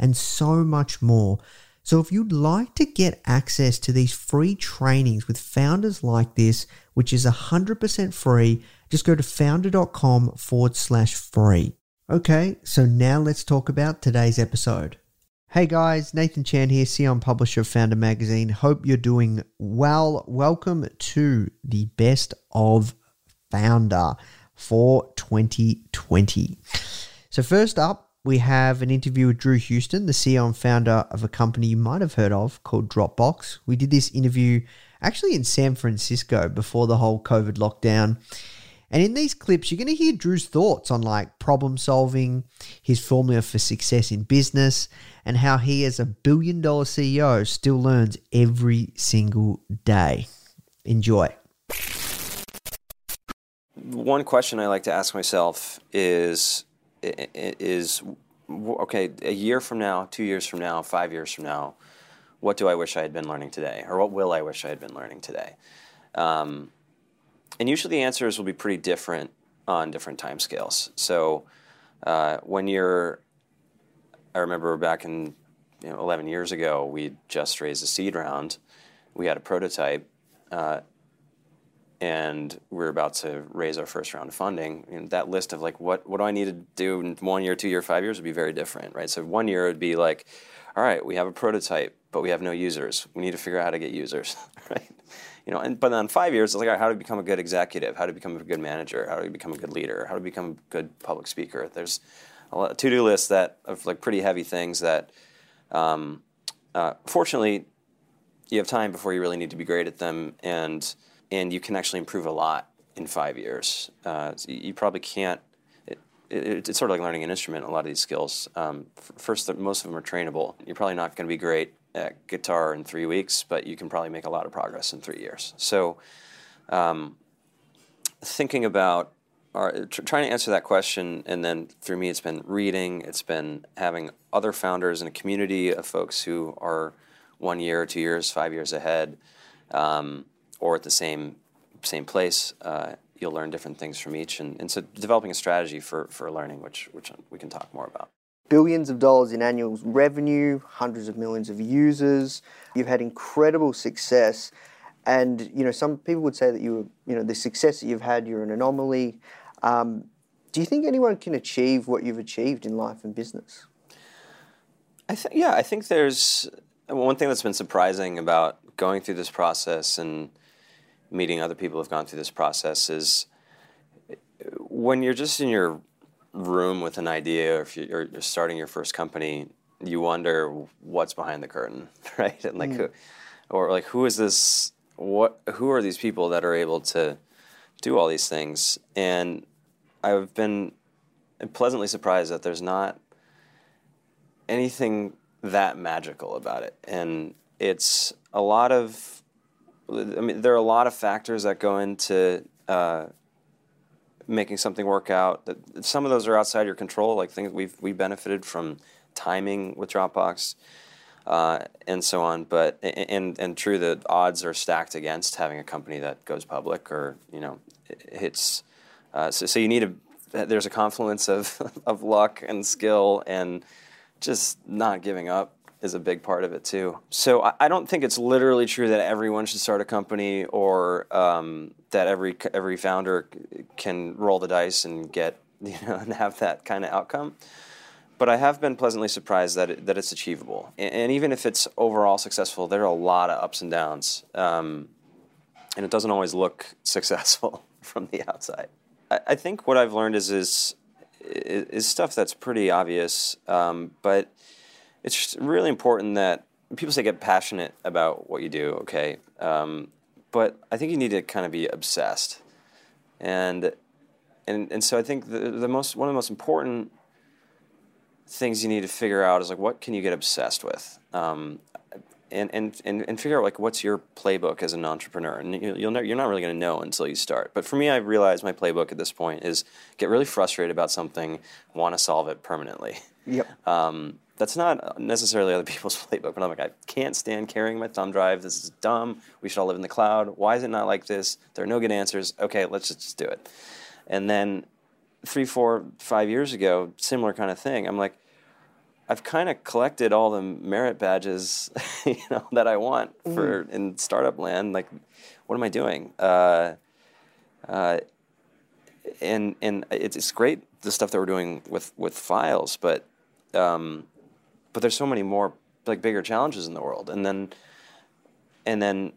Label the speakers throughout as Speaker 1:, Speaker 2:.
Speaker 1: and so much more. So, if you'd like to get access to these free trainings with founders like this, which is 100% free, just go to foundr.com forward slash free. Okay, so now let's talk about today's episode. Hey guys, Nathan Chan here, CEO publisher of Foundr Magazine. Hope you're doing well. Welcome to the best of Foundr for 2020. So, first up, we have an interview with Drew Houston, the CEO and founder of a company you might have heard of called Dropbox. We did this interview actually in San Francisco before the whole COVID lockdown. And in these clips, you're going to hear Drew's thoughts on like problem solving, his formula for success in business, and how he, as a billion dollar CEO, still learns every single day. Enjoy.
Speaker 2: One question I like to ask myself is is okay, a year from now, 2 years from now, 5 years from now, what do I wish I had been learning today or what will I wish I had been learning today? Um, and usually the answers will be pretty different on different timescales. So uh, when you're I remember back in you know, 11 years ago, we just raised a seed round. We had a prototype, uh, and we're about to raise our first round of funding. Know, that list of like, what, what do I need to do in one year, two year, five years would be very different, right? So one year would be like, all right, we have a prototype, but we have no users. We need to figure out how to get users, right? You know, and but then five years, it's like, all right, how to become a good executive, how to become a good manager, how to become a good leader, how to become a good public speaker. There's a lot- to-do list that of like pretty heavy things that, um, uh, fortunately, you have time before you really need to be great at them, and and you can actually improve a lot in five years. Uh, so you probably can't. It, it, it's sort of like learning an instrument. A lot of these skills. Um, first, most of them are trainable. You're probably not going to be great at guitar in three weeks, but you can probably make a lot of progress in three years. So, um, thinking about tr- trying to answer that question, and then through me, it's been reading, it's been having other founders in a community of folks who are one year, two years, five years ahead, um, or at the same same place. Uh, you'll learn different things from each, and, and so developing a strategy for, for learning, which which we can talk more about.
Speaker 3: billions of dollars in annual revenue, hundreds of millions of users. You've had incredible success, and you know some people would say that you, were, you know, the success that you've had, you're an anomaly. Um, do you think anyone can achieve what you've achieved in life and business?
Speaker 2: I think yeah, I think there's one thing that's been surprising about going through this process and meeting other people who've gone through this process is when you're just in your room with an idea, or if you're, you're starting your first company, you wonder what's behind the curtain, right? And like, mm. who, or like, who is this? What? Who are these people that are able to do all these things? And I've been pleasantly surprised that there's not anything that magical about it, and it's a lot of. I mean, there are a lot of factors that go into uh, making something work out. That some of those are outside your control, like things we've we benefited from timing with Dropbox. Uh, and so on, but and and true, the odds are stacked against having a company that goes public or you know hits. Uh, so, so you need a there's a confluence of of luck and skill and just not giving up is a big part of it too. So I, I don't think it's literally true that everyone should start a company or um, that every every founder can roll the dice and get you know and have that kind of outcome. But I have been pleasantly surprised that it, that it's achievable, and, and, even if it's overall successful, there are a lot of ups and downs, um, and it doesn't always look successful from the outside. I, I think what I've learned is is is stuff that's pretty obvious, um, but it's really important that people say get passionate about what you do. Okay, um, but I think you need to kind of be obsessed, and and and so I think the the most one of the most important things you need to figure out is like what can you get obsessed with. Um, and, and, and, and figure out like what's your playbook as an entrepreneur? And you, you'll you're not really going to know until you start. But for me i've realized my playbook at this point is get really frustrated about something want to solve it permanently.
Speaker 3: Yep.
Speaker 2: Um, that's not necessarily other people's playbook, but I'm like, I can't stand carrying my thumb drive. This is dumb. We should all live in the cloud. Why is it not like this? There are no good answers. Okay, let's just, do it. And then three, four, five years ago, similar kind of thing. I'm like, I've kind of collected all the merit badges, you know, that I want for mm. in startup land. Like, what am I doing? Uh, uh, and and it's, it's great the stuff that we're doing with with files, but um, but there's so many more like bigger challenges in the world, and then and then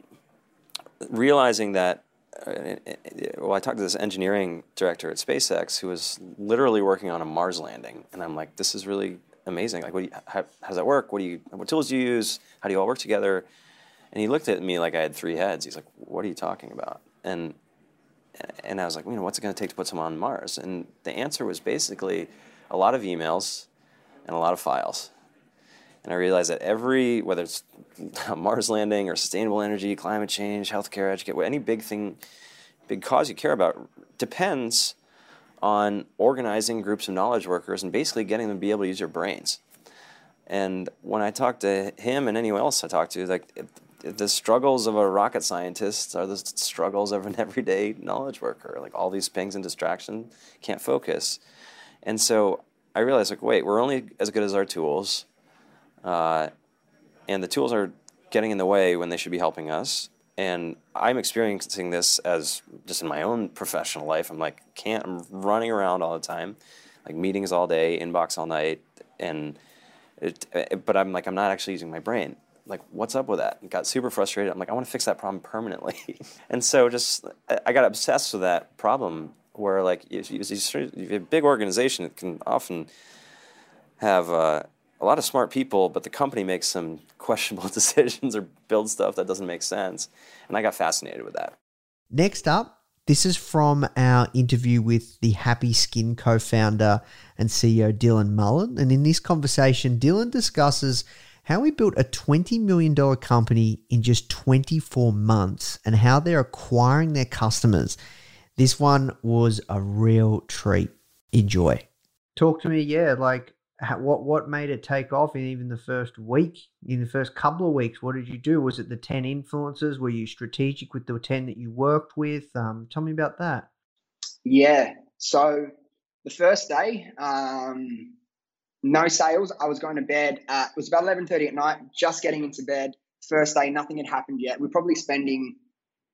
Speaker 2: realizing that. Uh, well, I talked to this engineering director at SpaceX who was literally working on a Mars landing, and I'm like, "This is really amazing. Like, what do you, how, how does that work? What do you, what tools do you use? How do you all work together?" And he looked at me like I had three heads. He's like, "What are you talking about?" And and I was like, "You know, what's it going to take to put someone on Mars?" And the answer was basically a lot of emails and a lot of files and I realized that every, whether it's Mars landing or sustainable energy, climate change, healthcare, education, any big thing, big cause you care about, depends on organizing groups of knowledge workers and basically getting them to be able to use their brains. And when I talk to him and anyone else I talk to, like the struggles of a rocket scientist are the struggles of an everyday knowledge worker. Like all these pings and distraction, can't focus. And so I realized, like, wait, we're only as good as our tools uh, and the tools are getting in the way when they should be helping us. And I'm experiencing this as just in my own professional life. I'm like, can't, I'm running around all the time, like meetings all day, inbox all night. And, it, it, but I'm like, I'm not actually using my brain. Like, what's up with that? And got super frustrated. I'm like, I want to fix that problem permanently. and so just, I got obsessed with that problem where like, if you, if you have a big organization, it can often have, uh, a lot of smart people, but the company makes some questionable decisions or builds stuff that doesn't make sense. And I got fascinated with that.
Speaker 1: Next up, this is from our interview with the Happy Skin co founder and CEO Dylan Mullen. And in this conversation, Dylan discusses how he built a $20 million company in just 24 months and how they're acquiring their customers. This one was a real treat. Enjoy. Talk to me, yeah, like what what made it take off in even the first week in the first couple of weeks? What did you do? Was it the 10 influencers? Were you strategic with the 10 that you worked with? Um, tell me about that.
Speaker 4: Yeah so the first day um, no sales. I was going to bed at, it was about 11.30 at night just getting into bed. First day nothing had happened yet. We're probably spending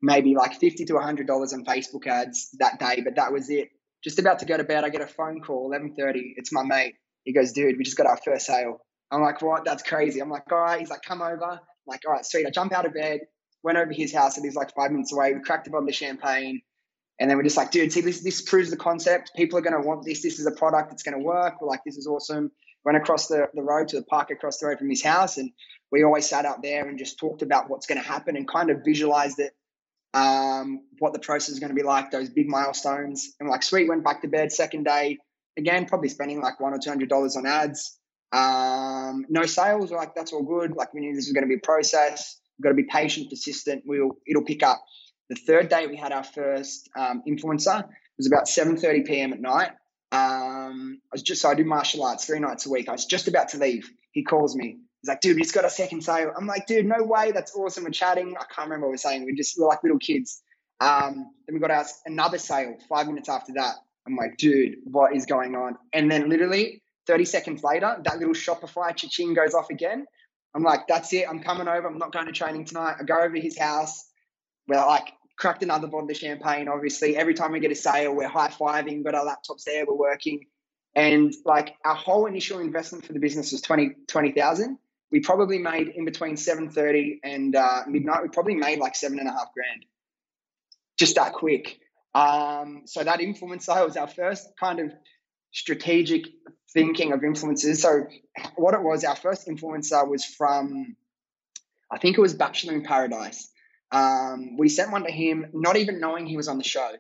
Speaker 4: maybe like 50 to 100 dollars on facebook ads that day but that was it. Just about to go to bed i get a phone call 11.30 it's my mate he goes, dude, we just got our first sale. I'm like, what? That's crazy. I'm like, all right. He's like, come over. I'm like, all right, sweet. I jump out of bed, went over his house, and he's like five minutes away. We cracked a bottle of champagne. And then we're just like, dude, see, this, this proves the concept. People are going to want this. This is a product that's going to work. We're like, this is awesome. went across the, the road to the park across the road from his house. And we always sat up there and just talked about what's going to happen and kind of visualized it, um, what the process is going to be like, those big milestones. And like, sweet, went back to bed. Second day, again, probably spending like one or two hundred dollars on ads. Um, no sales, like that's all good. Like we knew this was going to be a process. We've got to be patient, persistent. We'll it'll pick up. The third day we had our first um, influencer. It was about 7:30 p.m. at night. Um, I was just so I do martial arts three nights a week. I was just about to leave. He calls me. He's like, dude, he's got a second sale. I'm like, dude, no way. That's awesome. We're chatting. I can't remember what we're saying. We just we're like little kids. Um, then we got our another sale five minutes after that. I'm like, dude, what is going on? And then literally 30 seconds later, that little Shopify cha-ching goes off again. I'm like, that's it. I'm coming over. I'm not going to training tonight. I go over to his house. We're like, cracked another bottle of champagne, obviously. Every time we get a sale, we're high fiving, got our laptops there, we're working. And like our whole initial investment for the business was 20, 20,000. We probably made in between 7.30 and uh, midnight, we probably made like seven and a half grand. Just that quick. Um, so that influencer was our first kind of strategic thinking of influencers. So what it was, our first influencer was from, I think it was Bachelor in Paradise. Um, we sent one to him, not even knowing he was on the show.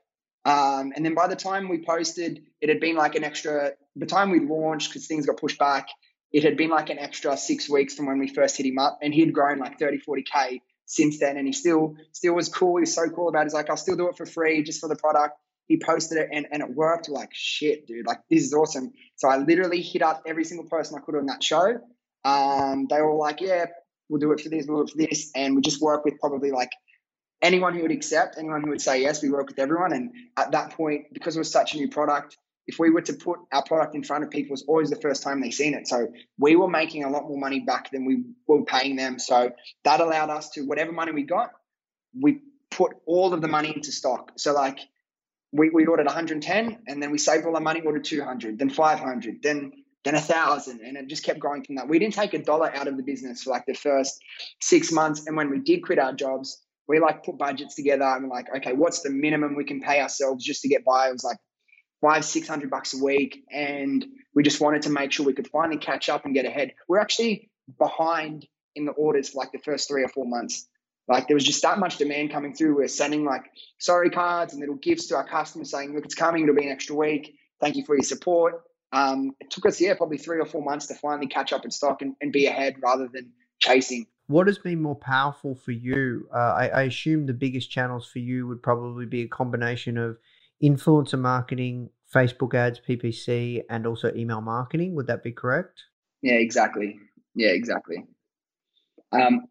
Speaker 4: Um, and then by the time we posted, it had been like an extra, the time we launched, because things got pushed back, it had been like an extra six weeks from when we first hit him up. And he'd grown like 30, 40K since then. And he still, still was cool. He was so cool about it. He's like, I'll still do it for free just for the product. He posted it and, and it worked. Like, shit, dude, like this is awesome. So I literally hit up every single person I could on that show. Um, they were like, yeah, we'll do it for this, we'll do it for this. And we just work with probably like anyone who would accept, anyone who would say yes, we work with everyone. And at that point, because it was such a new product, if we were to put our product in front of people, it's always the first time they've seen it. So we were making a lot more money back than we were paying them. So that allowed us to, whatever money we got, we put all of the money into stock. So like we, we ordered 110 and then we saved all the money, ordered 200, then 500, then then a thousand, and it just kept growing from that. We didn't take a dollar out of the business for like the first six months, and when we did quit our jobs, we like put budgets together and like, okay, what's the minimum we can pay ourselves just to get by? It was like five, six hundred bucks a week. And we just wanted to make sure we could finally catch up and get ahead. We're actually behind in the orders for like the first three or four months. Like there was just that much demand coming through. We are sending like sorry cards and little gifts to our customers saying, look, it's coming, it'll be an extra week. Thank you for your support. Um, it took us, yeah, probably three or four months to finally catch up in stock and, and be ahead rather than chasing.
Speaker 1: What has been more powerful for you? Uh, I, I assume the biggest channels for you would probably be a combination of influencer marketing, Facebook ads, PPC, and also email marketing. Would that be correct?
Speaker 4: Yeah, exactly. Yeah, exactly. Um,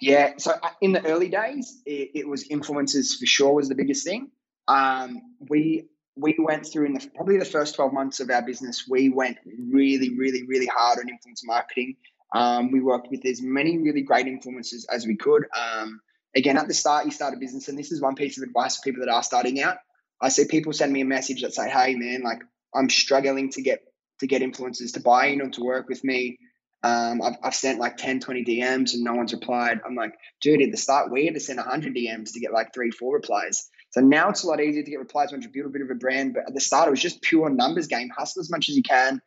Speaker 4: yeah, so uh, in the early days, it, it, was influencers for sure was the biggest thing. Um, we we went through in the, probably the first 12 months of our business, we went really, really, really hard on influencer marketing. Um, we worked with as many really great influencers as we could. Um, again, at the start, you start a business, and this is one piece of advice for people that are starting out. I see people send me a message that say, "Hey, man, like I'm struggling to get to get influencers to buy in or to work with me. Um, I've, I've sent like 10, 20 DMs and no one's replied. I'm like, dude, at the start, we had to send 100 DMs to get like three, four replies. So now it's a lot easier to get replies once you build a bit of a brand. But at the start, it was just pure numbers game. Hustle as much as you can,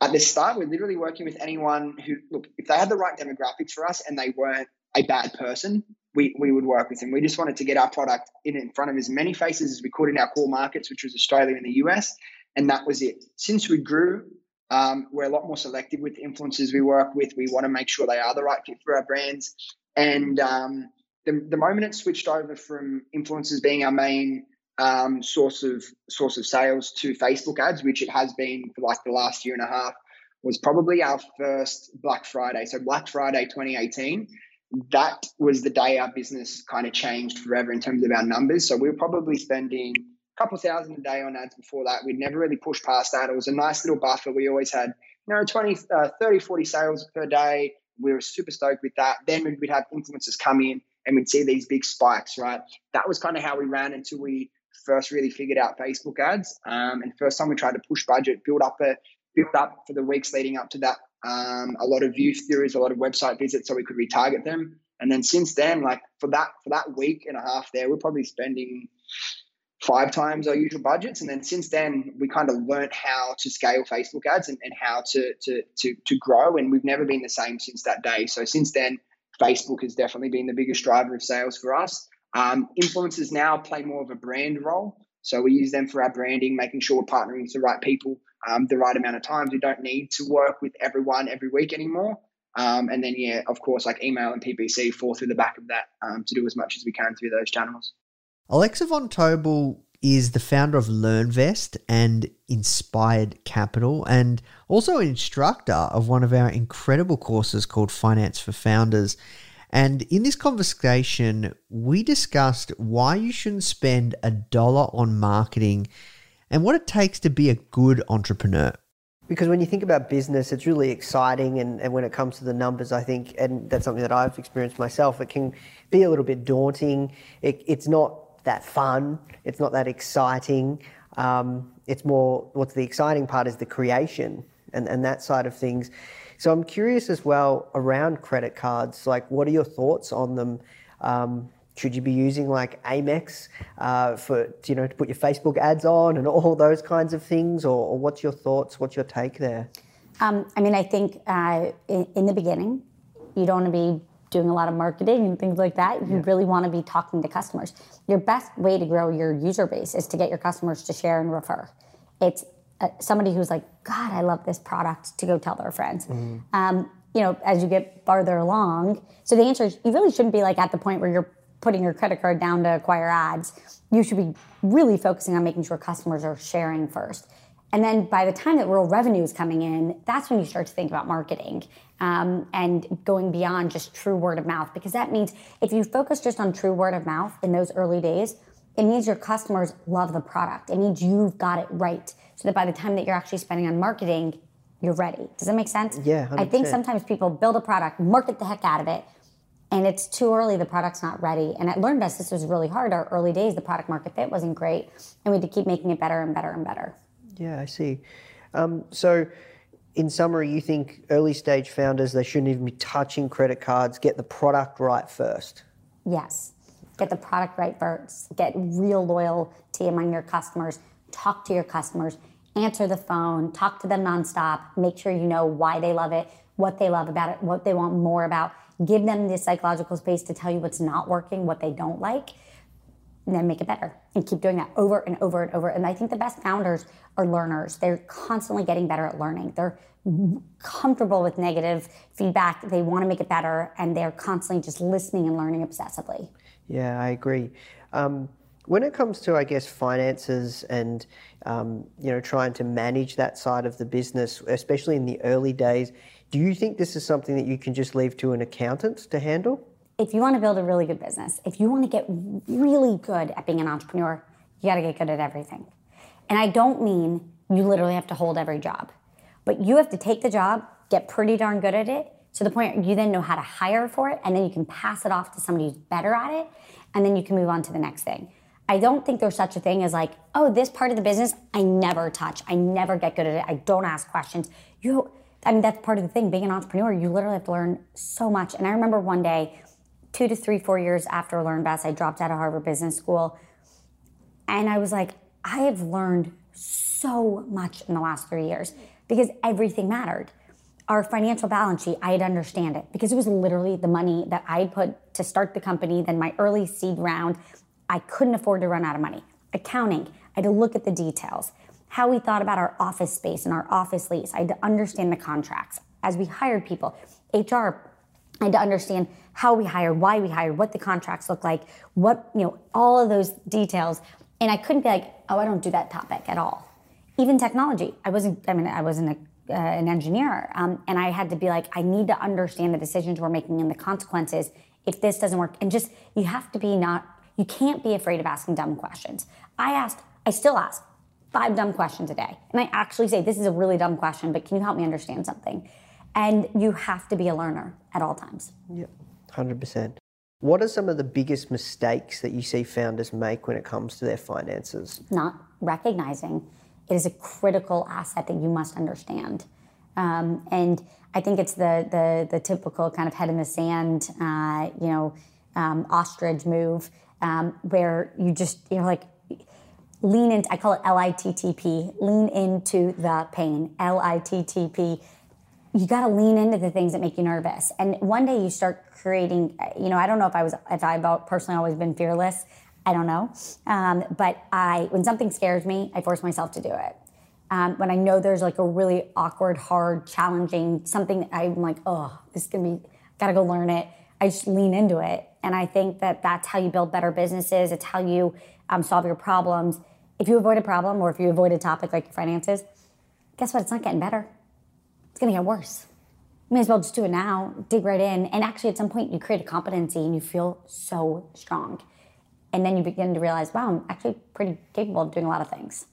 Speaker 4: at the start, we're literally working with anyone who, look, if they had the right demographics for us and they weren't a bad person, we, we would work with them. We just wanted to get our product in, in front of as many faces as we could in our core markets, which was Australia and the US. And that was it. Since we grew, um, we're a lot more selective with the influencers we work with. We want to make sure they are the right fit for our brands. And um, the, the moment it switched over from influencers being our main um, source of source of sales to Facebook ads, which it has been for like the last year and a half, was probably our first Black Friday. So Black Friday 2018, that was the day our business kind of changed forever in terms of our numbers. So we were probably spending a couple thousand a day on ads before that. We'd never really pushed past that. It was a nice little buffer. We always had, you know, 20, uh, 30, 40 sales per day. We were super stoked with that. Then we'd have influencers come in and we'd see these big spikes, right? That was kind of how we ran until we first really figured out Facebook ads. Um, and first time we tried to push budget, build up a build up for the weeks leading up to that. Um, a lot of view theories, a lot of website visits, so we could retarget them. And then since then, like for that for that week and a half there, we're probably spending five times our usual budgets. And then since then, we kind of learned how to scale Facebook ads and, and how to, to, to, to grow. And we've never been the same since that day. So since then, Facebook has definitely been the biggest driver of sales for us. Um, influencers now play more of a brand role. So we use them for our branding, making sure we're partnering with the right people um, the right amount of times. We don't need to work with everyone every week anymore. Um, and then, yeah, of course, like email and PPC fall through the back of that um, to do as much as we can through those channels.
Speaker 1: Alexa von Tobel is the founder of LearnVest and Inspired Capital, and also an instructor of one of our incredible courses called Finance for Founders. And in this conversation, we discussed why you shouldn't spend a dollar on marketing and what it takes to be a good entrepreneur.
Speaker 3: Because when you think about business, it's really exciting. And, and when it comes to the numbers, I think, and that's something that I've experienced myself, it can be a little bit daunting. It, it's not that fun, it's not that exciting. Um, it's more, what's the exciting part is the creation and, and that side of things. So I'm curious as well around credit cards. Like, what are your thoughts on them? Um, should you be using like Amex uh, for you know to put your Facebook ads on and all those kinds of things, or, or what's your thoughts? What's your take there?
Speaker 5: Um, I mean, I think uh, in, in, the beginning, you don't want to be doing a lot of marketing and things like that. You yeah. really want to be talking to customers. Your best way to grow your user base is to get your customers to share and refer. It's uh, somebody who's like, God, I love this product to go tell their friends. Mm-hmm. Um, you know, as you get farther along. So the answer is you really shouldn't be like at the point where you're putting your credit card down to acquire ads. You should be really focusing on making sure customers are sharing first. And then by the time that real revenue is coming in, that's when you start to think about marketing um, and going beyond just true word of mouth. Because that means if you focus just on true word of mouth in those early days, it means your customers love the product. It means you've got it right so that by the time that you're actually spending on marketing, you're ready. Does that make sense?
Speaker 3: Yeah. 100%.
Speaker 5: I think sometimes people build a product, market the heck out of it, and it's too early. The product's not ready. And at LearnVest, this was really hard. Our early days, the product market fit wasn't great, and we had to keep making it better and better and better.
Speaker 3: Yeah, I see. Um, so, in summary, you think early stage founders they shouldn't even be touching credit cards. Get the product right first.
Speaker 5: Yes, get the product right first. Get real loyalty among your customers. Talk to your customers answer the phone, talk to them nonstop, make sure you know why they love it, what they love about it, what they want more about. Give them the psychological space to tell you what's not working, what they don't like, and then make it better. And keep doing that over and over and over. And I think the best founders are learners. They're constantly getting better at learning. They're comfortable with negative feedback. They want to make it better, and they're constantly just listening and learning obsessively.
Speaker 3: Yeah, I agree. Um, when it comes to, I guess, finances and um, you know trying to manage that side of the business, especially in the early days, do you think this is something that you can just leave to an accountant to handle?
Speaker 5: If you want to build a really good business, if you want to get really good at being an entrepreneur, you got to get good at everything. And I don't mean you literally have to hold every job, but you have to take the job, get pretty darn good at it, to the point you then know how to hire for it, and then you can pass it off to somebody who's better at it, and then you can move on to the next thing. I don't think there's such a thing as like, oh, this part of the business I never touch. I never get good at it. I don't ask questions. You I mean, that's part of the thing. Being an entrepreneur, you literally have to learn so much. And I remember one day, two to three, four years after LearnVest, I dropped out of Harvard Business School. And I was like, I have learned so much in the last three years because everything mattered. Our financial balance sheet, I had to understand it because it was literally the money that I put to start the company, then my early seed round, I couldn't afford to run out of money. Accounting, I had to look at the details. How we thought about our office space and our office lease, I had to understand the contracts. As we hired people, HR, I had to understand how we hired, why we hired, what the contracts look like, what, you know, all of those details. And I couldn't be like, oh, I don't do that topic at all. Even technology, I wasn't, I mean, I wasn't a, uh, an engineer. Um, and I had to be like, I need to understand the decisions we're making and the consequences if this doesn't work. And just, you have to be not you can't be afraid of asking dumb questions. I asked, I still ask five dumb questions a day. And I actually say, this is a really dumb question, but can you help me understand something? And you have to be a learner at all times.
Speaker 3: Yeah, 100%. What are some of the biggest mistakes that you see founders make when it comes to their finances?
Speaker 5: Not recognizing it is a critical asset that you must understand. Um, and I think it's the, the, the typical kind of head in the sand, uh, you know, um, ostrich move um, where you just you're like lean into, I call it L-I-T-T-P, lean into the pain, L-I-T-T-P. You got to lean into the things that make you nervous. And one day you start creating, you know, I don't know if I was, if I've personally always been fearless. I don't know. Um, but I, when something scares me, I force myself to do it. Um, when I know there's like a really awkward, hard, challenging, something I'm like, oh, this is gonna be, gotta go learn it. I just lean into it. And I think that that's how you build better businesses. It's how you um, solve your problems. If you avoid a problem or if you avoid a topic like your finances, guess what? It's not getting better. It's going to get worse. You may as well just do it now, dig right in. And actually, at some point, you create a competency and you feel so strong. And then you begin to realize, wow, I'm actually pretty capable of doing a lot of things.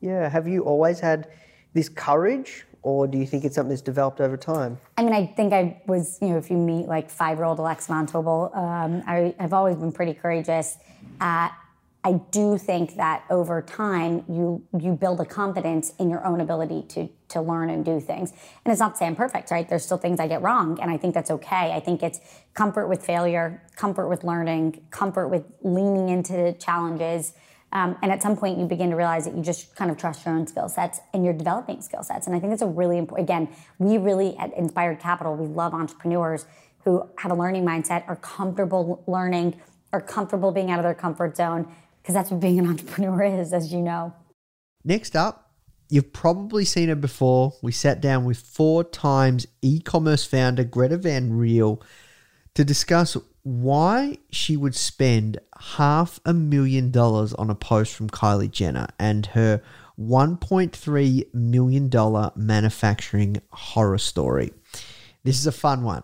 Speaker 3: Yeah. Have you always had this courage or do you think it's something that's developed over time?
Speaker 5: I mean, I think I was, you know, if you meet like five year old Alexa Von Tobel, um, I, have always been pretty courageous. Uh, I do think that over time you you build a confidence in your own ability to to learn and do things. And it's not to say I'm perfect, right? There's still things I get wrong, and I think that's okay. I think it's comfort with failure, comfort with learning, comfort with leaning into challenges. Um, and at some point, you begin to realize that you just kind of trust your own skill sets and you're developing skill sets. And I think that's a really important. Again, we really at Inspired Capital, we love entrepreneurs who have a learning mindset, are comfortable learning, are comfortable being out of their comfort zone because that's what being an entrepreneur is, as you know.
Speaker 1: Next up, you've probably seen her before. We sat down with four times e commerce founder Gretta Van Riel to discuss why she would spend half a million dollars on a post from Kylie Jenner and her $1.3 million manufacturing horror story. This is a fun one.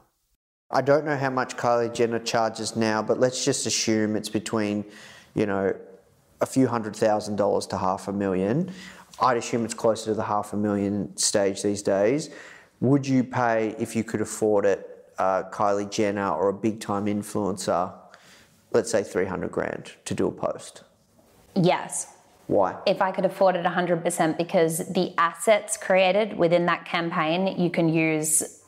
Speaker 3: I don't know how much Kylie Jenner charges now, but let's just assume it's between, you know, a few hundred thousand dollars to half a million. I'd assume it's closer to the half a million stage these days. Would you pay, if you could afford it, uh, Kylie Jenner or a big time influencer, let's say 300 grand to do a post?
Speaker 6: Yes.
Speaker 3: Why?
Speaker 6: If I could afford it 100%, because the assets created within that campaign you can use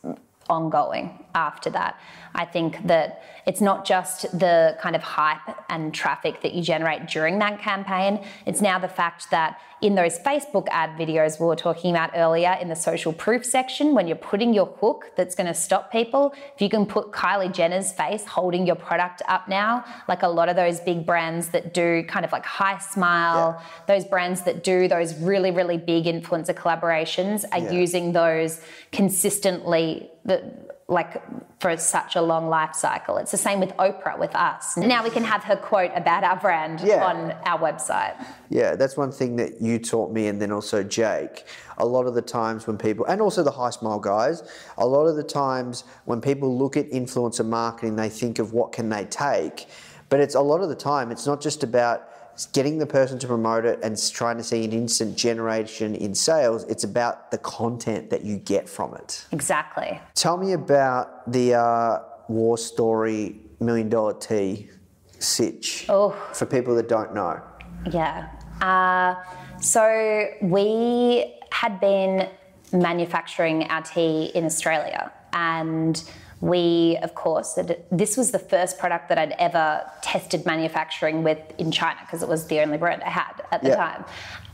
Speaker 6: ongoing after that. I think that it's not just the kind of hype and traffic that you generate during that campaign, it's now the fact that in those Facebook ad videos we were talking about earlier in the social proof section, when you're putting your hook that's going to stop people, if you can put Kylie Jenner's face holding your product up now, like a lot of those big brands that do kind of like high smile, yeah. those brands that do those really, really big influencer collaborations are yeah. using those consistently. The, like for such a long life cycle. It's the same with Oprah with us. Now we can have her quote about our brand yeah. on our website.
Speaker 3: Yeah, that's one thing that you taught me and then also Jake. A lot of the times when people and also the HiSmile guys, a lot of the times when people look at influencer marketing, they think of what can they take. But it's a lot of the time it's not just about getting the person to promote it and trying to see an instant generation in sales. It's about the content that you get from it.
Speaker 6: Exactly.
Speaker 3: Tell me about the uh, war story million dollar tea sitch oh. for people that don't know.
Speaker 6: Yeah. Uh, so we had been manufacturing our tea in Australia and we, of course, this was the first product that I'd ever tested manufacturing with in China because it was the only brand I had at the time.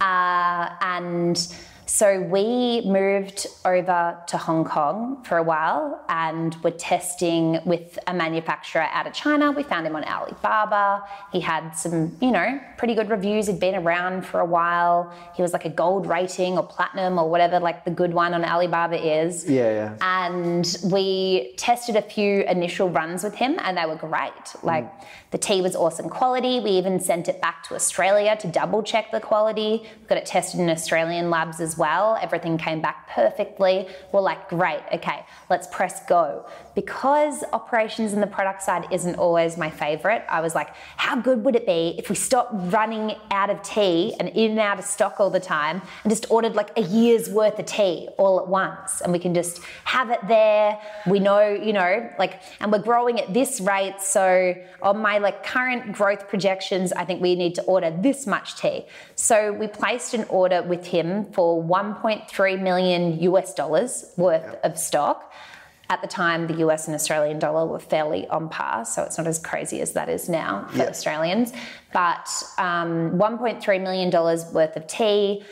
Speaker 6: Uh, and so we moved over to Hong Kong for a while and were testing with a manufacturer out of China. We found him on Alibaba. He had some, you know, pretty good reviews. He'd been around for a while. He was like a gold rating or platinum or whatever, like the good one on Alibaba is.
Speaker 3: Yeah, yeah.
Speaker 6: And we tested a few initial runs with him and they were great. Like mm. the tea was awesome quality. We even sent it back to Australia to double check the quality. We got it tested in Australian labs as well. Everything came back perfectly. We're like, great, okay, let's press go. Because operations in the product side isn't always my favorite, I was like, how good would it be if we stopped running out of tea and in and out of stock all the time and just ordered like a year's worth of tea all at once and we can just have it there. We know, you know, like, and we're growing at this rate. So on my like current growth projections, I think we need to order this much tea. So we placed an order with him for 1.3 million US dollars worth of stock. At the time, the US and Australian dollar were fairly on par, so it's not as crazy as that is now for. Australians. But um, $1.3 million worth of tea.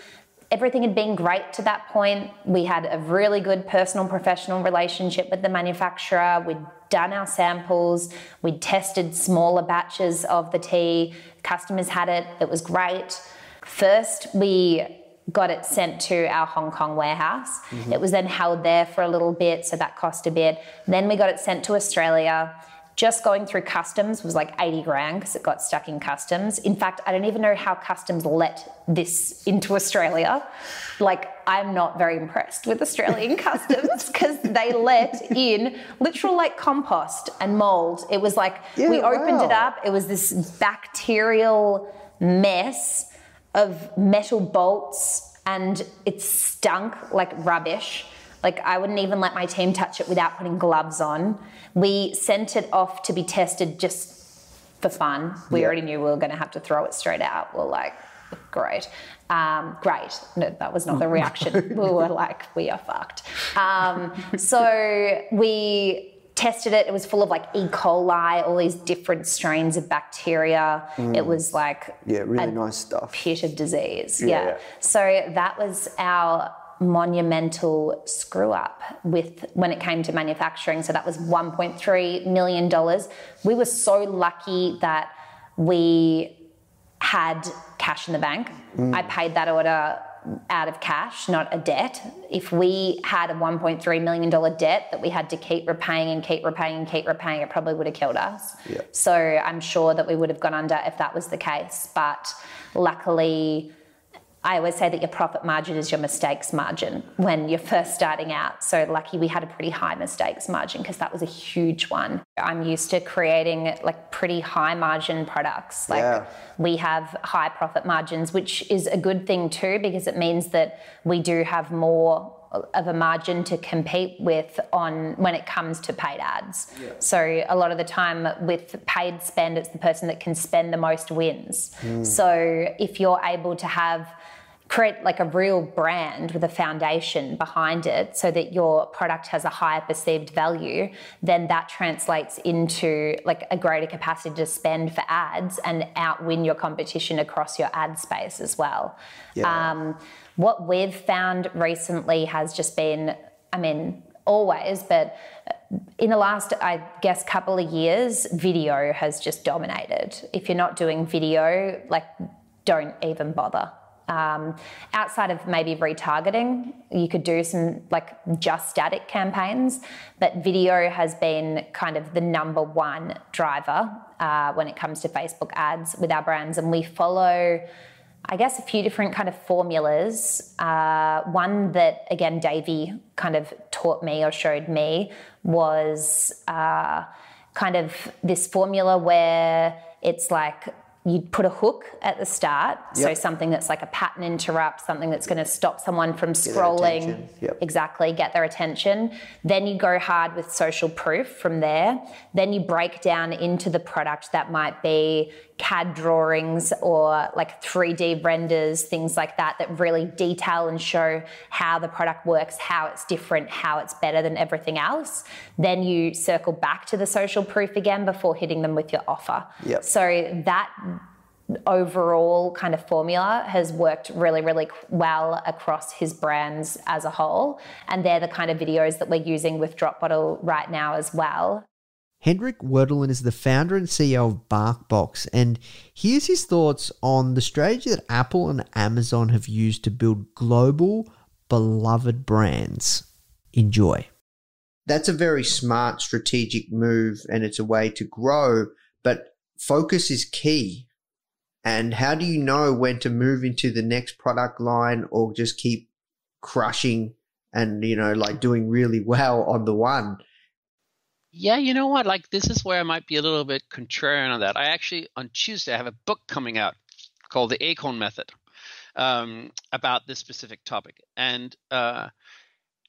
Speaker 6: Everything had been great to that point. We had a really good personal professional relationship with the manufacturer. We'd done our samples, we'd tested smaller batches of the tea. Customers had it, it was great. First, we got it sent to our Hong Kong warehouse. Mm-hmm. It was then held there for a little bit, so that cost a bit. Then we got it sent to Australia. Just going through customs was like 80 grand because it got stuck in customs. In fact, I don't even know how customs let this into Australia. Like, I'm not very impressed with Australian customs because they let in literal like compost and mold. It was like we
Speaker 3: Yeah,
Speaker 6: opened it up, it was this bacterial mess of metal bolts and it stunk like rubbish. Like I wouldn't even let my team touch it without putting gloves on. We sent it off to be tested just for fun. We
Speaker 3: Yeah.
Speaker 6: already knew we were going to have to throw it straight out. We're like, great, um, great. No, that was not the reaction. we were like, we are fucked. Um, so we tested it. It was full of like E. coli, all these different strains of bacteria. Mm. It was like
Speaker 3: Yeah, really nice stuff.
Speaker 6: of disease.
Speaker 3: Yeah,
Speaker 6: Yeah.
Speaker 3: yeah.
Speaker 6: So that was our monumental screw up with when it came to manufacturing. So that was 1.3 million dollars. We were so lucky that we had cash in the bank. Mm. I paid that order out of cash, not a debt. If we had a $1.3 million debt that we had to keep repaying and keep repaying and keep repaying, it probably would have killed us.
Speaker 3: Yeah.
Speaker 6: So I'm sure that we would have gone under if that was the case. But luckily, I always say that your profit margin is your mistakes margin when you're first starting out. So lucky we had a pretty high mistakes margin because that was a huge one. I'm used to creating like pretty high margin products. Like
Speaker 3: Yeah.
Speaker 6: we have high profit margins, which is a good thing too because it means that we do have more of a margin to compete with on when it comes to paid ads. So a lot of the time with paid spend it's the person that can spend the most wins. So if you're able to have create like a real brand with a foundation behind it so that your product has a higher perceived value then that translates into like a greater capacity to spend for ads and outwin your competition across your ad space as well um, what we've found recently has just been i mean always but in the last i guess couple of years video has just dominated if you're not doing video like don't even bother um, outside of maybe retargeting, you could do some like just static campaigns, but video has been kind of the number one driver uh, when it comes to Facebook ads with our brands, and we follow. I guess a few different kind of formulas. Uh, one that again Davey kind of taught me or showed me was uh, kind of this formula where it's like you put a hook at the start, so something that's like a pattern interrupt, something that's going to stop someone from scrolling.
Speaker 3: Yep.
Speaker 6: Exactly, get their attention. Then you go hard with social proof from there. Then you break down into the product that might be CAD drawings or like 3D renders, things like that, that really detail and show how the product works, how it's different, how it's better than everything else. Then you circle back to the social proof again before hitting them with your offer.
Speaker 3: Yep.
Speaker 6: So that overall kind of formula has worked really, really well across his brands as a whole. And they're the kind of videos that we're using with Drop Bottle right now as well.
Speaker 1: Henrik Werdelin is the founder and CEO of BarkBox, and here's his thoughts on the strategy that Apple and Amazon have used to build global, beloved brands. Enjoy. That's a very smart strategic move, and it's a way to grow, but focus is key. And how do you know when to move into the next product line or just keep crushing and, you know, like doing really well on the one?
Speaker 7: Yeah, you know what? Like this is where I might be a little bit contrarian on that. I actually on Tuesday I have a book coming out called The Acorn Method um, about this specific topic, and uh,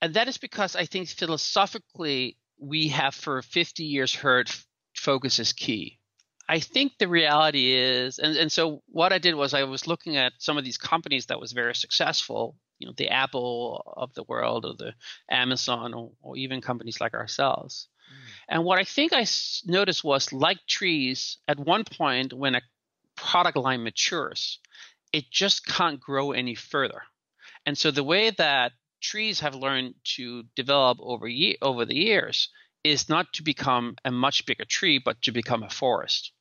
Speaker 7: and that is because I think philosophically we have for 50 years heard focus is key. I think the reality is, and, and so what I did was I was looking at some of these companies that was very successful, you know the Apple of the world or the Amazon or, or even companies like ourselves. Mm. And what I think I noticed was like trees, at one point when a product line matures, it just can't grow any further. And so the way that trees have learned to develop over ye- over the years is not to become a much bigger tree, but to become a forest.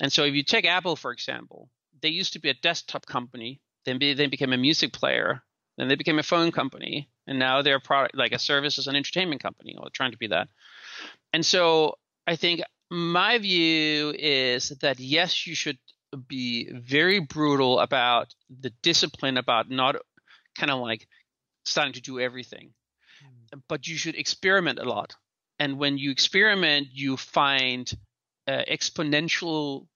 Speaker 7: And so if you take Apple for example, they used to be a desktop company, then be, they became a music player, then they became a phone company, and now they're a product like a services and entertainment company, or trying to be that. And so I think my view is that yes, you should be very brutal about the discipline about not kind of like starting to do everything, mm. but you should experiment a lot. And when you experiment, you find uh, exponential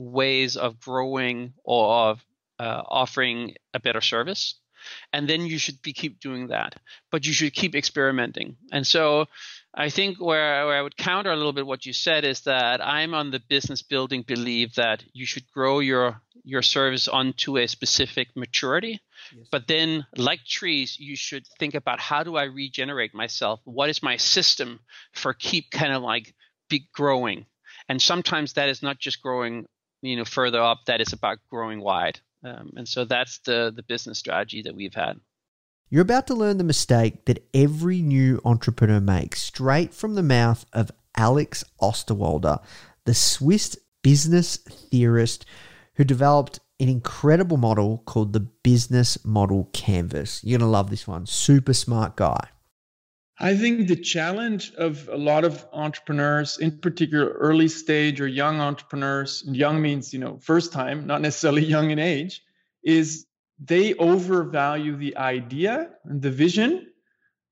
Speaker 7: ways of growing or of uh, offering a better service and then you should be keep doing that but you should keep experimenting and so I think where, where I would counter a little bit what you said is that I'm on the business building belief that you should grow your your service onto a specific maturity. Yes. But then, like trees, you should think about how do I regenerate myself? What is my system for keep kind of like be growing? And sometimes that is not just growing, you know, further up. That is about growing wide. Um, and so that's the the business strategy that we've had.
Speaker 1: You're about to learn the mistake that every new entrepreneur makes straight from the mouth of Alex Osterwalder, the Swiss business theorist who developed an incredible model called the Business Model Canvas. You're going to love this one. Super smart guy.
Speaker 8: I think the challenge of a lot of entrepreneurs, in particular early stage or young entrepreneurs, young means, you know, first time, not necessarily young in age, is they overvalue the idea and the vision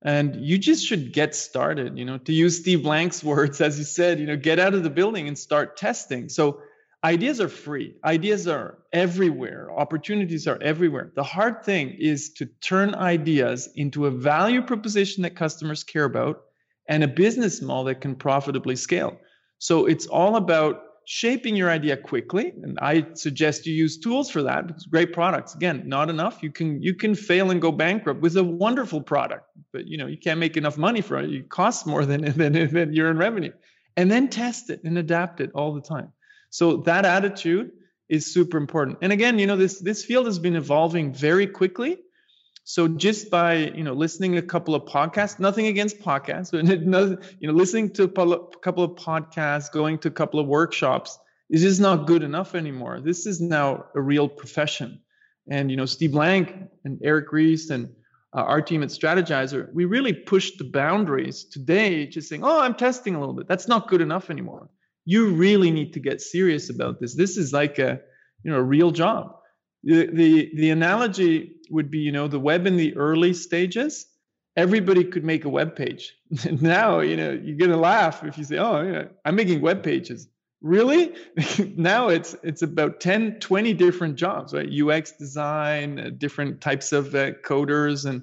Speaker 8: and you just should get started you know to use steve blank's words as you said you know get out of the building and start testing. So ideas are free. Ideas are everywhere. Opportunities are everywhere. The hard thing is to turn ideas into a value proposition that customers care about and a business model that can profitably scale. So it's all about shaping your idea quickly and i suggest you use tools for that. Because great products. Again not enough. You can you can fail and go bankrupt with a wonderful product but you know you can't make enough money for it. It costs more than than, than you're in revenue. And then test it and adapt it all the time so that attitude is super important and again you know this this field has been evolving very quickly so just by you know listening a couple of podcasts, nothing against podcasts, but you know listening to a couple of podcasts, going to a couple of workshops is just not good enough anymore. This is now a real profession, and you know Steve Blank and Eric Ries and uh, our team at Strategyzer, we really pushed the boundaries today, just saying, "Oh, I'm testing a little bit." That's not good enough anymore. You really need to get serious about this. This is like a you know a real job. The, the the analogy would be you know the web in the early stages everybody could make a web page. Now you know you're gonna laugh if you say oh i'm making web pages. Really? Now it's it's about 10 20 different jobs right? Ux design uh, different types of uh, coders and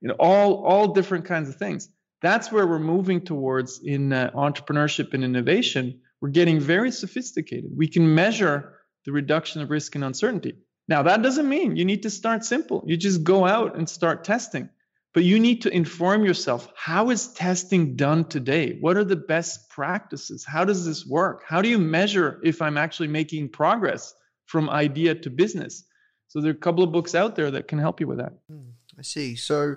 Speaker 8: you know all all different kinds of things. That's where we're moving towards in uh, entrepreneurship and innovation we're getting very sophisticated we can measure the reduction of risk and uncertainty now, that doesn't mean you need to start simple. You just go out and start testing. But you need to inform yourself how is testing done today? What are the best practices? How does this work? How do you measure if I'm actually making progress from idea to business? So there are a couple of books out there that can help you with that.
Speaker 1: Hmm, I see. So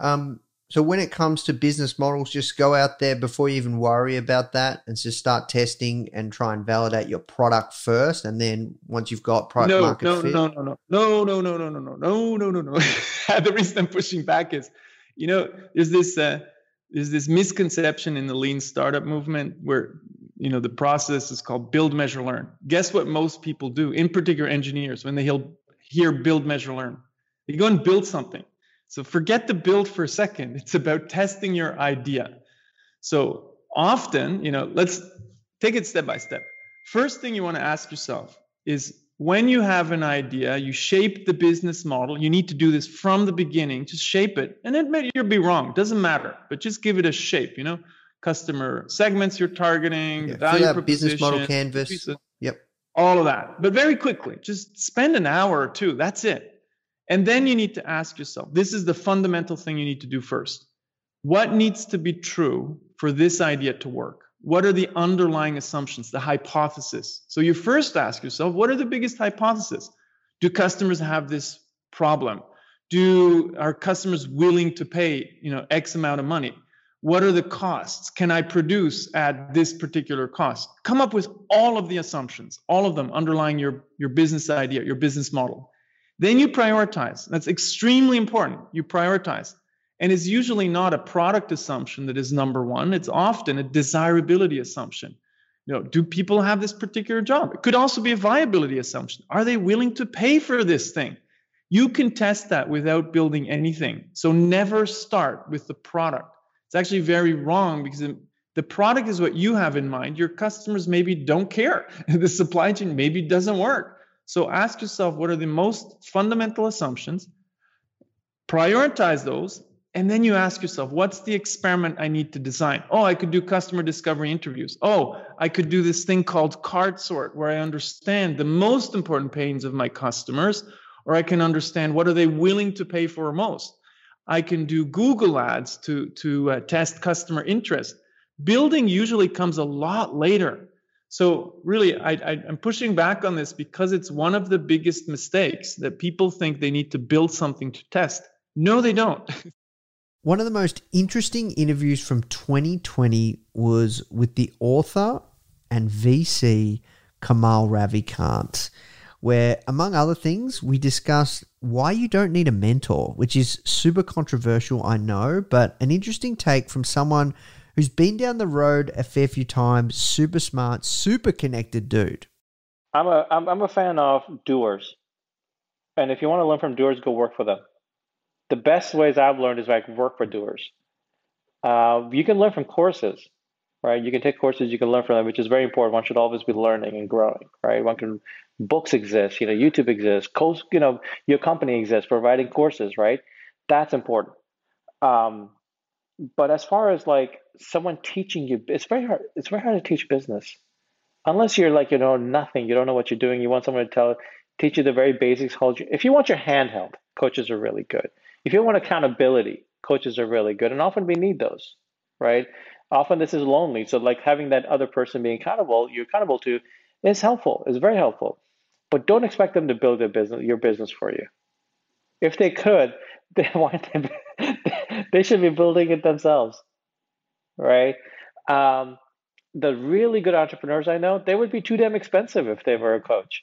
Speaker 1: um, so when it comes to business models, just go out there before you even worry about that and just start testing and try and validate your product first. And then once you've got product
Speaker 8: no,
Speaker 1: market
Speaker 8: no,
Speaker 1: fit.
Speaker 8: No, no, no, no, no, no, no, no, no, no, no, no, no. the reason I'm pushing back is, you know, there's this uh, there's this misconception in the lean startup movement where you know the process is called build, measure, learn. Guess what most people do, in particular engineers, when they hear build, measure, learn, they go and build something so forget the build for a second. It's about testing your idea. So often, you know, let's take it step by step. First thing you want to ask yourself is when you have an idea, you shape the business model. You need to do this from the beginning, just shape it. And admit you'll be wrong, doesn't matter, but just give it a shape, you know, customer segments you're targeting,
Speaker 1: yeah,
Speaker 8: value
Speaker 1: proposition, business model canvas. Yep.
Speaker 8: All of that. But very quickly, just spend an hour or two. That's it And then you need to ask yourself this is the fundamental thing you need to do first. What needs to be true for this idea to work? What are the underlying assumptions, the hypothesis? So you first ask yourself, what are the biggest hypotheses? Do customers have this problem? Do are customers willing to pay, you know, X amount of money? What are the costs? Can I produce at this particular cost? Come up with all of the assumptions, all of them underlying your, your business idea, your business model. Then you prioritize. That's extremely important. You prioritize. And it's usually not a product assumption that is number one, it's often a desirability assumption. You know, do people have this particular job? It could also be a viability assumption. Are they willing to pay for this thing? You can test that without building anything. So never start with the product. It's actually very wrong because the product is what you have in mind. Your customers maybe don't care. the supply chain maybe doesn't work. So ask yourself what are the most fundamental assumptions, prioritize those, and then you ask yourself, what's the experiment I need to design? Oh, I could do customer discovery interviews. Oh, I could do this thing called card sort where I understand the most important pains of my customers, or I can understand what are they willing to pay for most. I can do Google ads to, to uh, test customer interest. Building usually comes a lot later. So, really, I, I'm pushing back on this because it's one of the biggest mistakes that people think they need to build something to test. No, they don't.
Speaker 1: One of the most interesting interviews from 2020 was with the author and VC Kamal Ravikant where, among other things, we discuss why you don't need a mentor, which is super controversial, I know, but an interesting take from someone who's been down the road a fair few times, super smart, super connected dude.
Speaker 9: I'm a I'm, I'm a fan of doers, and if you want to learn from doers, go work for them. The best ways I've learned is like work for doers. Uh, you can learn from courses right? You can take courses, you can learn from them, which is very important. One should always be learning and growing, right? One can books exist, you know, YouTube exists, course, you know, your company exists, providing courses, right? That's important. Um, but as far as like someone teaching you, it's very hard. It's very hard to teach business, unless you're like you know nothing, you don't know what you're doing. You want someone to tell, teach you the very basics. Hold you. If you want your hand held, coaches are really good. If you want accountability, coaches are really good, and often we need those, right? often this is lonely. So like having that other person being accountable, you're accountable to, is helpful. Is very helpful. But don't expect them to build their business, your business for you. If they could, they want they should be building it themselves, right? Um, the really good entrepreneurs I know, they would be too damn expensive if they were a coach.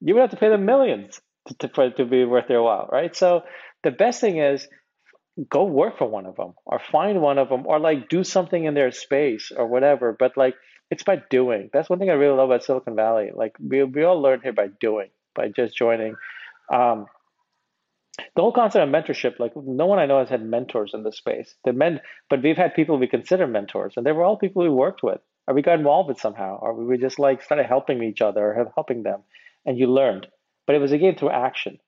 Speaker 9: You would have to pay them millions to, to, to be worth their while, right? So the best thing is go work for one of them or find one of them or like do something in their space or whatever but like it's by doing that's one thing i really love about silicon valley like we, we all learn here by doing by just joining um, the whole concept of mentorship like no one i know has had mentors in this space the men but we've had people we consider mentors and they were all people we worked with or we got involved with somehow or we just like started helping each other or helping them and you learned but it was again through action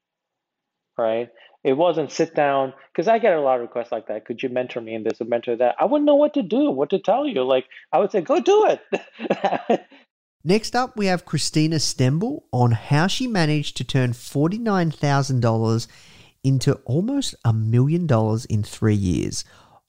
Speaker 9: right it wasn't sit down because I get a lot of requests like that. Could you mentor me in this or mentor that? I wouldn't know what to do, what to tell you. Like I would say, go do it.
Speaker 1: Next up, we have Christina Stembel on how she managed to turn $49,000 into almost a million dollars in three years,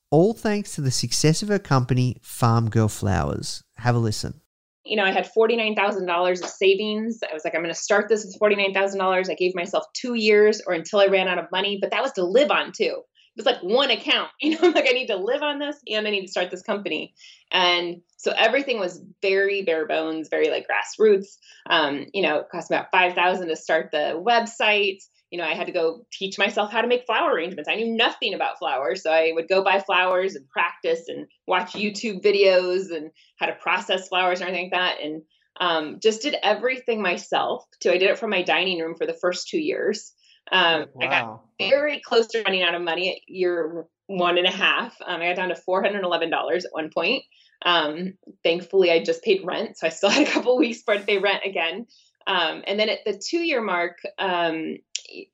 Speaker 1: all thanks to the success of her company, Farmgirl Flowers. Have a listen
Speaker 10: you know, I had $49,000 of savings. I was like, I'm going to start this with $49,000. I gave myself two years or until I ran out of money, but that was to live on too. It was like one account, you know, like I need to live on this and I need to start this company. And so everything was very bare bones, very like grassroots. Um, you know, it cost about 5,000 to start the website you know, I had to go teach myself how to make flower arrangements. I knew nothing about flowers. So I would go buy flowers and practice and watch YouTube videos and how to process flowers and everything like that. And um, just did everything myself. Too. I did it from my dining room for the first two years. Um, wow. I got very close to running out of money at year one and a half. Um, I got down to $411 at one point. Um, thankfully, I just paid rent. So I still had a couple weeks before I pay rent again. Um, and then at the two year mark, um,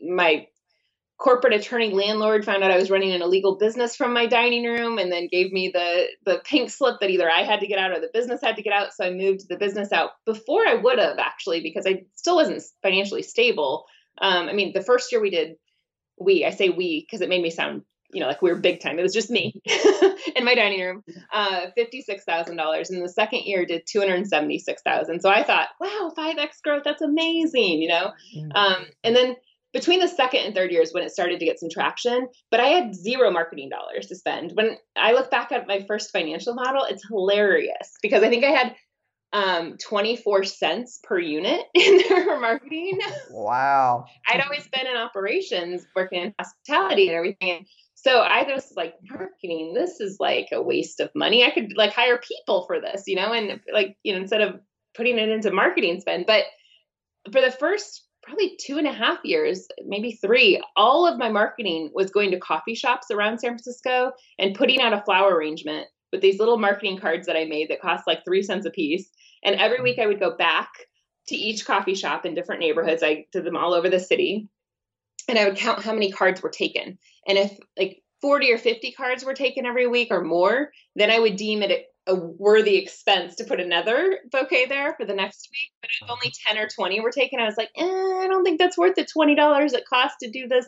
Speaker 10: my corporate attorney landlord found out I was running an illegal business from my dining room and then gave me the the pink slip that either I had to get out or the business had to get out. So I moved the business out before I would have actually because I still wasn't financially stable. Um, I mean, the first year we did we, I say we because it made me sound, you know, like we were big time. It was just me in my dining room. Uh, fifty-six thousand dollars, and the second year did two hundred seventy-six thousand. So I thought, wow, five x growth, that's amazing, you know. Um, and then between the second and third years when it started to get some traction, but I had zero marketing dollars to spend. When I look back at my first financial model, it's hilarious because I think I had um 24 cents per unit in there for marketing.
Speaker 3: Wow.
Speaker 10: I'd always been in operations working in hospitality and everything. So I was like, marketing, this is like a waste of money. I could like hire people for this, you know, and like, you know, instead of putting it into marketing spend. But for the first probably two and a half years, maybe three, all of my marketing was going to coffee shops around San Francisco and putting out a flower arrangement with these little marketing cards that I made that cost like three cents a piece. And every week I would go back to each coffee shop in different neighborhoods. I did them all over the city. And I would count how many cards were taken. And if like 40 or 50 cards were taken every week or more, then I would deem it a worthy expense to put another bouquet there for the next week. But if only 10 or 20 were taken, I was like, eh, I don't think that's worth the $20 it costs to do this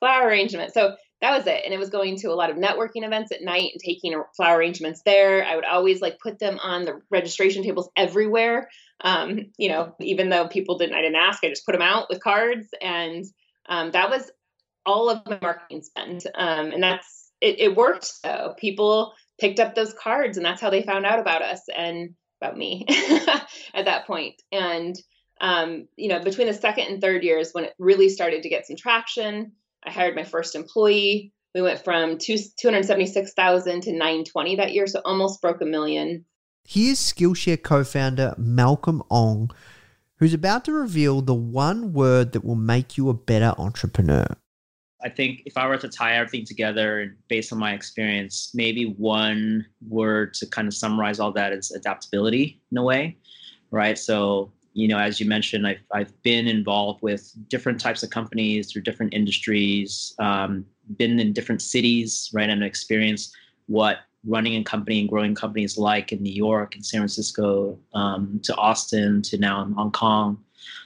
Speaker 10: flower arrangement. So that was it. And it was going to a lot of networking events at night and taking flower arrangements there. I would always like put them on the registration tables everywhere. Um, you know, even though people didn't, I didn't ask, I just put them out with cards. And um, that was all of my marketing spend. Um, and that's, it, it worked though. People picked up those cards and that's how they found out about us and about me at that point. And um, you know between the second and third years when it really started to get some traction i hired my first employee. We went from two, 276000 to 920 that year so almost broke a million.
Speaker 1: Here's Skillshare co founder Malcolm Ong, who's about to reveal the one word that will make you a better entrepreneur.
Speaker 11: I think if I were to tie everything together based on my experience, maybe one word to kind of summarize all that is adaptability in a way, right? So, you know, as you mentioned, I've, I've been involved with different types of companies through different industries, um, been in different cities, right, and experienced what running a company and growing companies like in New York and San Francisco um, to Austin to now in Hong Kong.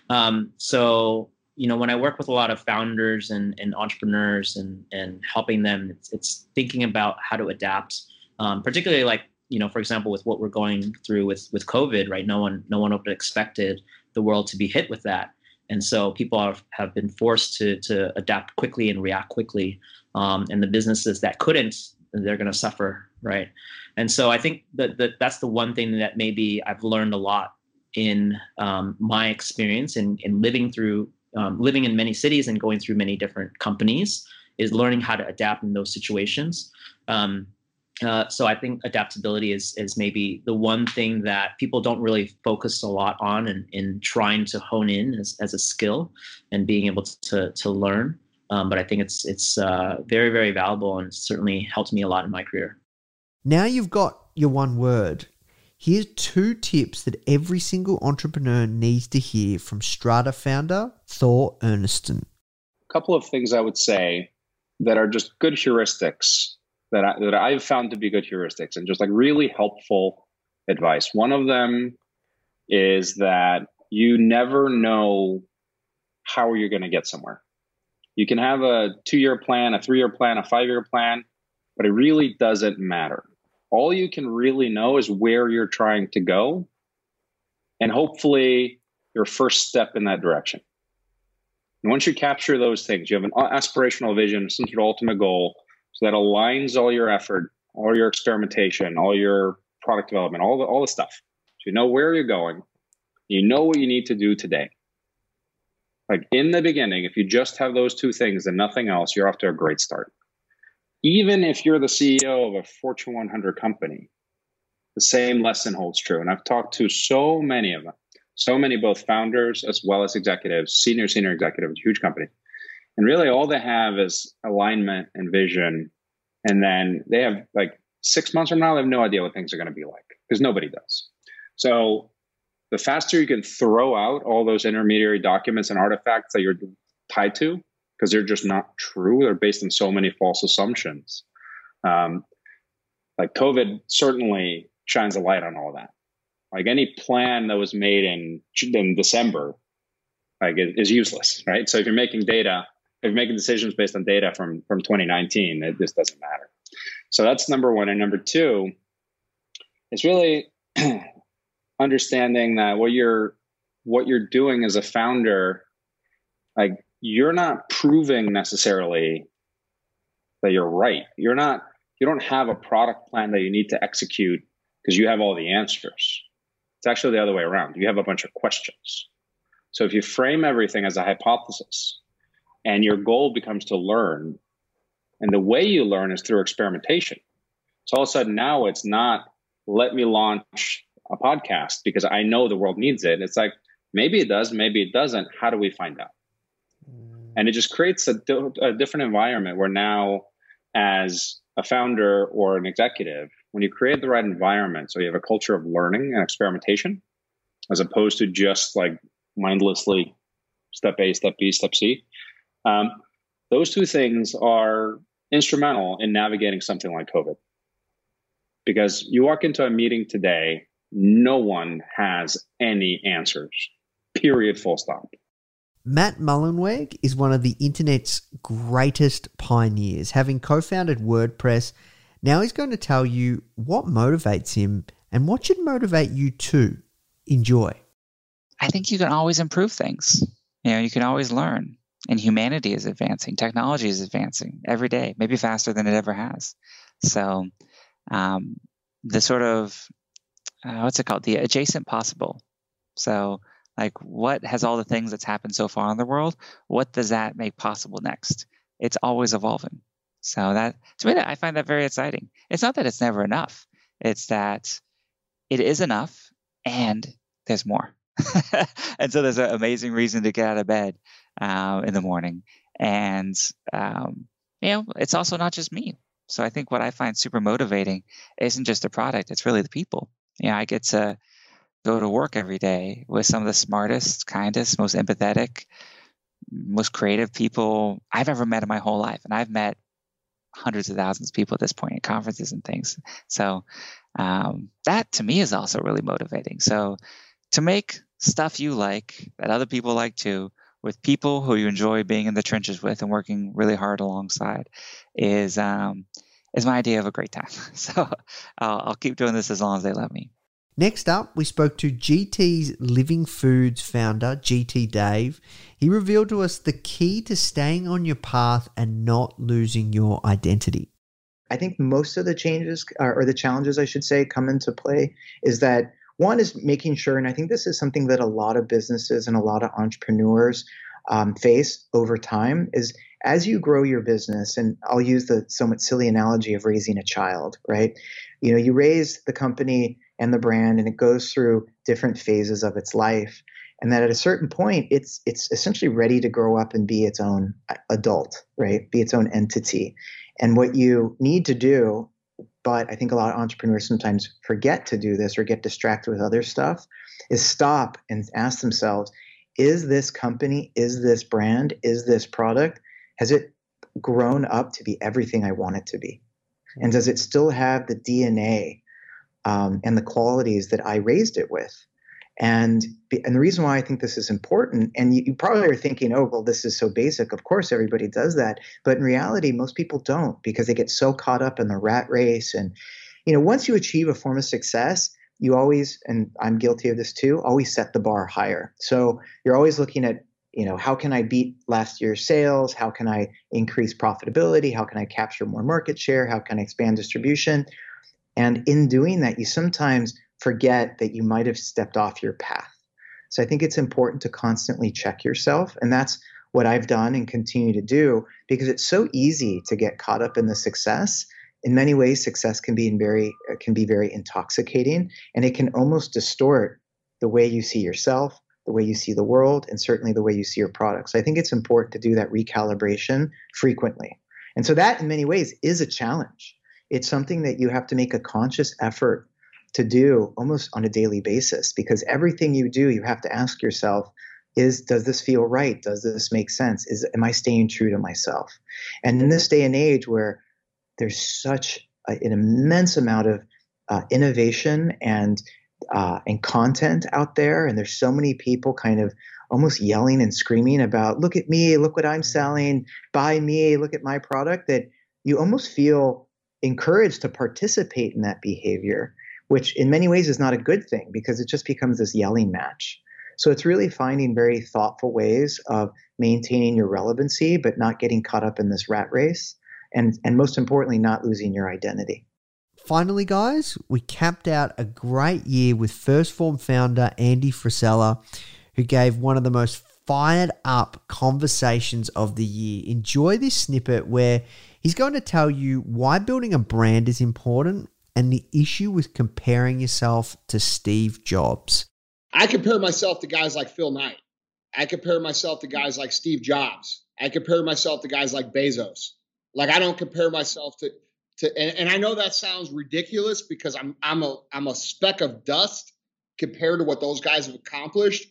Speaker 11: Um, so you know when i work with a lot of founders and, and entrepreneurs and and helping them it's, it's thinking about how to adapt um, particularly like you know for example with what we're going through with with covid right? No one no one would have expected the world to be hit with that. And so people have, have been forced to to adapt quickly and react quickly um, and the businesses that couldn't they're going to suffer right? And so i think that, that that's the one thing that maybe i've learned a lot in um, my experience in, in living through um, living in many cities and going through many different companies is learning how to adapt in those situations. Um, uh, so I think adaptability is is maybe the one thing that people don't really focus a lot on in, in trying to hone in as, as a skill and being able to to learn. Um, but I think it's it's uh, very very valuable and certainly helped me a lot in my career.
Speaker 1: Now you've got your one word. Here's two tips that every single entrepreneur needs to hear from Strata founder Thor Ernstsson.
Speaker 12: A couple of things I would say that are just good heuristics that I, that I've found to be good heuristics and just like really helpful advice. One of them is that you never know how you're going to get somewhere. You can have a two year plan, a three year plan, a five year plan, but it really doesn't matter all you can really know is where you're trying to go and hopefully your first step in that direction. And once you capture those things, you have an aspirational vision, some sort of ultimate goal, so that aligns all your effort, all your experimentation, all your product development, all the all the stuff. So you know where you're going, you know what you need to do today. Like in the beginning, if you just have those two things and nothing else, you're off to a great start even if you're the CEO of a Fortune 100 company, the same lesson holds true. And I've talked to so many of them, so many both founders as well as executives, senior, senior executives, huge company. And really all they have is alignment and vision. And then they have like six months from now, they have no idea what things are going to be like because nobody does. So the faster you can throw out all those intermediary documents and artifacts that you're tied to, because they're just not true. They're based on so many false assumptions. Um, like COVID certainly shines a light on all that. Like any plan that was made in in December, like is useless, right? So if you're making data if you're making decisions based on data from from 2019, it just doesn't matter. So that's number one. And number two, it's really understanding that what you're what you're doing as a founder, like you're not proving necessarily that you're right. You're not you don't have a product plan that you need to execute because you have all the answers. It's actually the other way around. You have a bunch of questions. So if you frame everything as a hypothesis and your goal becomes to learn, and the way you learn is through experimentation. So all of a sudden now it's not let me launch a podcast because I know the world needs it. It's like maybe it does, maybe it doesn't. How do we find out? And it just creates a, a different environment where now, as a founder or an executive, when you create the right environment, so you have a culture of learning and experimentation, as opposed to just like mindlessly step A, step B, step C, um, those two things are instrumental in navigating something like COVID. Because you walk into a meeting today, no one has any answers, period, full stop.
Speaker 1: Matt Mullenweg is one of the internet's greatest pioneers. Having co founded WordPress, now he's going to tell you what motivates him and what should motivate you too. Enjoy.
Speaker 13: I think you can always improve things. You know, you can always learn. And humanity is advancing, technology is advancing every day, maybe faster than it ever has. So, um, the sort of uh, what's it called? The adjacent possible. So, like, what has all the things that's happened so far in the world? What does that make possible next? It's always evolving. So that to me, I find that very exciting. It's not that it's never enough; it's that it is enough, and there's more. and so there's an amazing reason to get out of bed uh, in the morning, and um, you know, it's also not just me. So I think what I find super motivating isn't just the product; it's really the people. You know, I get to go to work every day with some of the smartest, kindest, most empathetic, most creative people I've ever met in my whole life. And I've met hundreds of thousands of people at this point at conferences and things. So um, that to me is also really motivating. So to make stuff you like that other people like too, with people who you enjoy being in the trenches with and working really hard alongside, is um, is my idea of a great time. So I'll, I'll keep doing this as long as they let me.
Speaker 1: Next up, we spoke to GT's Living Foods founder, GT Dave. He revealed to us the key to staying on your path and not losing your identity.
Speaker 14: I think most of the changes, or the challenges, I should say, come into play is that one is making sure, and I think this is something that a lot of businesses and a lot of entrepreneurs um, face over time, is as you grow your business, and I'll use the somewhat silly analogy of raising a child, right? You know, you raise the company and the brand and it goes through different phases of its life and that at a certain point it's it's essentially ready to grow up and be its own adult right? Be its own entity. And what you need to do but i think a lot of entrepreneurs sometimes forget to do this or get distracted with other stuff is stop and ask themselves is this company is this brand is this product has it grown up to be everything i want it to be? And does it still have the dna um, and the qualities that I raised it with. And and the reason why I think this is important, and you, you, probably are thinking, oh, well, this is so basic. Of course, everybody does that, but in reality, most people don't because they get so caught up in the rat race. And you know, once you achieve a form of success, you always, and I'm guilty of this too, always set the bar higher. So you're always looking at, you know, how can I beat last year's sales? How can I increase profitability? How can I capture more market share? How can I expand distribution? And in doing that, you sometimes forget that you might have stepped off your path. So I think it's important to constantly check yourself. And that's what I've done and continue to do because it's so easy to get caught up in the success. In many ways, success can be very uh, can be very intoxicating, and it can almost distort the way you see yourself, the way you see the world, and certainly the way you see your products. So I think it's important to do that recalibration frequently. And so that, in many ways, is a challenge it's something that you have to make a conscious effort to do almost on a daily basis because everything you do you have to ask yourself is does this feel right? Does this make sense? Is am i staying true to myself? And in this day and age where there's such a, an immense amount of uh, innovation and uh, and content out there and there's so many people kind of almost yelling and screaming about, look at me, look what I'm selling, buy me, look at my product, that you almost feel encouraged to participate in that behavior, which in many ways is not a good thing because it just becomes this yelling match. So it's really finding very thoughtful ways of maintaining your relevancy, but not getting caught up in this rat race. And, and most importantly, not losing your identity.
Speaker 1: Finally, guys, we capped out a great year with First Form founder Andy Frisella, who gave one of the most fired up conversations of the year. Enjoy this snippet where he's going to tell you why building a brand is important and the issue with comparing yourself to Steve Jobs.
Speaker 15: I compare myself to guys like Phil Knight. I compare myself to guys like Steve Jobs. I compare myself to guys like Bezos. Like I don't compare myself to to and, and I know that sounds ridiculous because I'm I'm a I'm a speck of dust compared to what those guys have accomplished.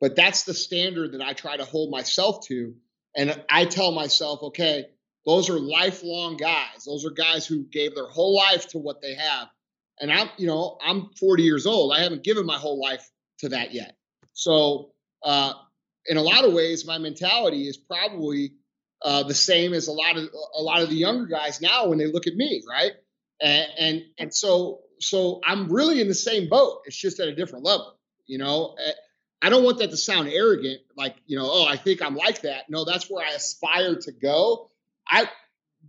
Speaker 15: But that's the standard that I try to hold myself to. And I tell myself, okay, those are lifelong guys. Those are guys who gave their whole life to what they have. And I'm, you know, I'm 40 years old. I haven't given my whole life to that yet. So, uh, in a lot of ways, my mentality is probably uh, the same as a lot of a lot of the younger guys now when they look at me, right? And, and and so so I'm really in the same boat. It's just at a different level, you know. I don't want that to sound arrogant, like you know, oh, I think I'm like that. No, that's where I aspire to go. I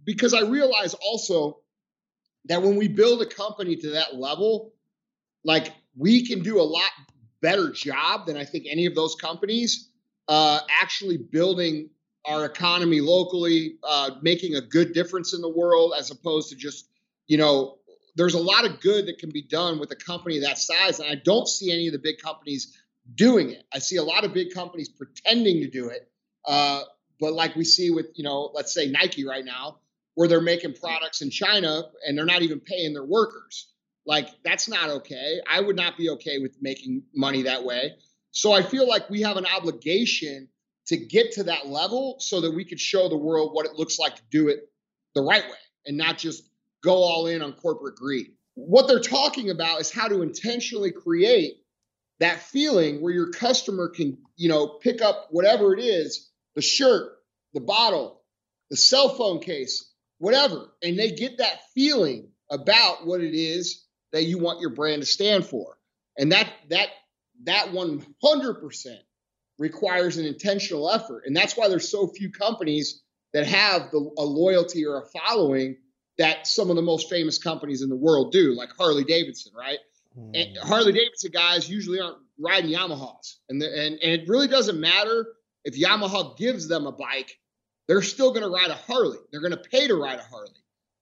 Speaker 15: because I realize also that when we build a company to that level, like we can do a lot better job than I think any of those companies uh, actually building our economy locally, uh, making a good difference in the world, as opposed to just, you know, there's a lot of good that can be done with a company that size. And I don't see any of the big companies doing it. I see a lot of big companies pretending to do it. Uh, but like we see with, you know, let's say Nike right now, where they're making products in China and they're not even paying their workers. Like that's not okay. I would not be okay with making money that way. So I feel like we have an obligation to get to that level so that we could show the world what it looks like to do it the right way and not just go all in on corporate greed. What they're talking about is how to intentionally create that feeling where your customer can, you know, pick up whatever it is, the shirt, the bottle, the cell phone case, whatever, and they get that feeling about what it is that you want your brand to stand for. And that that that 100% requires an intentional effort. And that's why there's so few companies that have the, a loyalty or a following that some of the most famous companies in the world do, like Harley Davidson, right? Mm. And Harley Davidson guys usually aren't riding Yamahas. And, the, and, and it really doesn't matter if Yamaha gives them a bike, they're still going to ride a Harley. They're going to pay to ride a Harley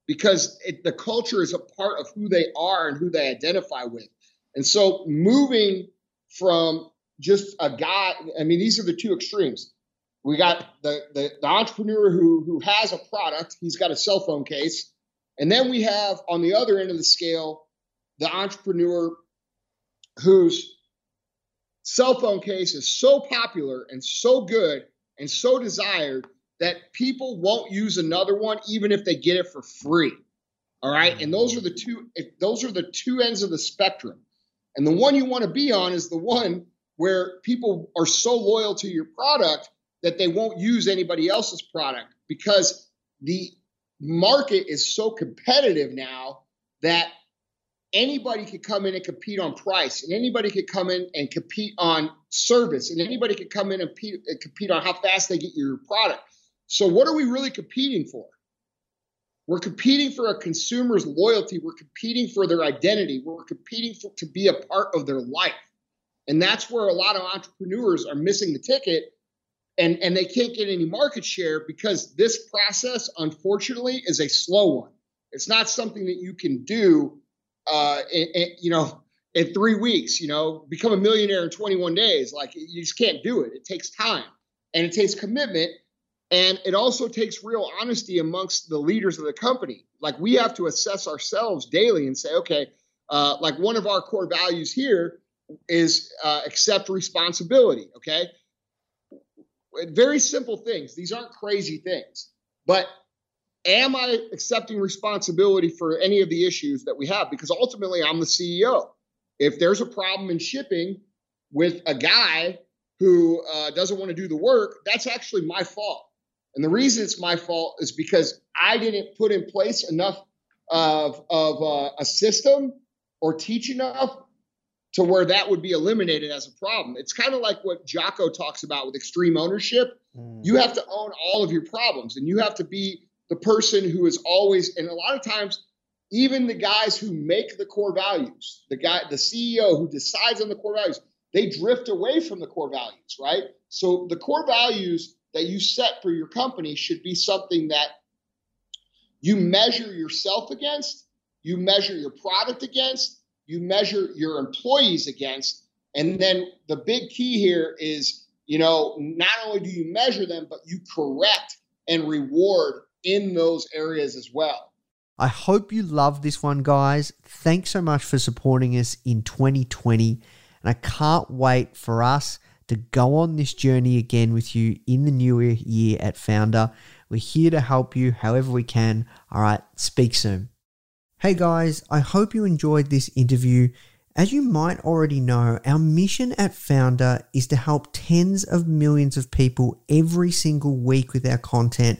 Speaker 15: because it, the culture is a part of who they are and who they identify with. And so moving from just a guy, I mean, these are the two extremes. We got the, the, the entrepreneur who, who has a product, he's got a cell phone case. And then we have on the other end of the scale, the entrepreneur whose cell phone case is so popular and so good and so desired that people won't use another one even if they get it for free. All right? And those are the two those are the two ends of the spectrum. And the one you want to be on is the one where people are so loyal to your product that they won't use anybody else's product because the market is so competitive now that anybody could come in and compete on price and anybody could come in and compete on service and anybody could come in and compete, compete on how fast they get your product so, what are we really competing for? We're competing for a consumer's loyalty. We're competing for their identity. We're competing for, to be a part of their life. And that's where a lot of entrepreneurs are missing the ticket and, and they can't get any market share because this process, unfortunately, is a slow one. It's not something that you can do, uh, you know, in three weeks, you know, become a millionaire in 21 days. Like you just can't do it. It takes time and it takes commitment and it also takes real honesty amongst the leaders of the company. Like we have to assess ourselves daily and say, okay, uh, like one of our core values here is uh, accept responsibility. Okay. Very simple things. These aren't crazy things. But am I accepting responsibility for any of the issues that we have? Because ultimately, I'm the CEO. If there's a problem in shipping with a guy who uh, doesn't want to do the work, that's actually my fault. And the reason it's my fault is because I didn't put in place enough of, of uh, a system or teach enough to where that would be eliminated as a problem. It's kind of like what Jocko talks about with extreme ownership. Mm. You have to own all of your problems and you have to be the person who is always, and a lot of times, even the guys who make the core values, the guy, the CEO who decides on the core values, they drift away from the core values, right? So the core values that you set for your company should be something that you measure yourself against, you measure your product against, you measure your employees against. And then the big key here is, you know, not only do you measure them, but you correct and reward in those areas as well.
Speaker 1: I hope you love this one, guys. Thanks so much for supporting us in 2020. And I can't wait for us to go on this journey again with you in the new year at Foundr. We're here to help you however we can. All right, speak soon. Hey guys, I hope you enjoyed this interview. As you might already know, our mission at Foundr is to help tens of millions of people every single week with our content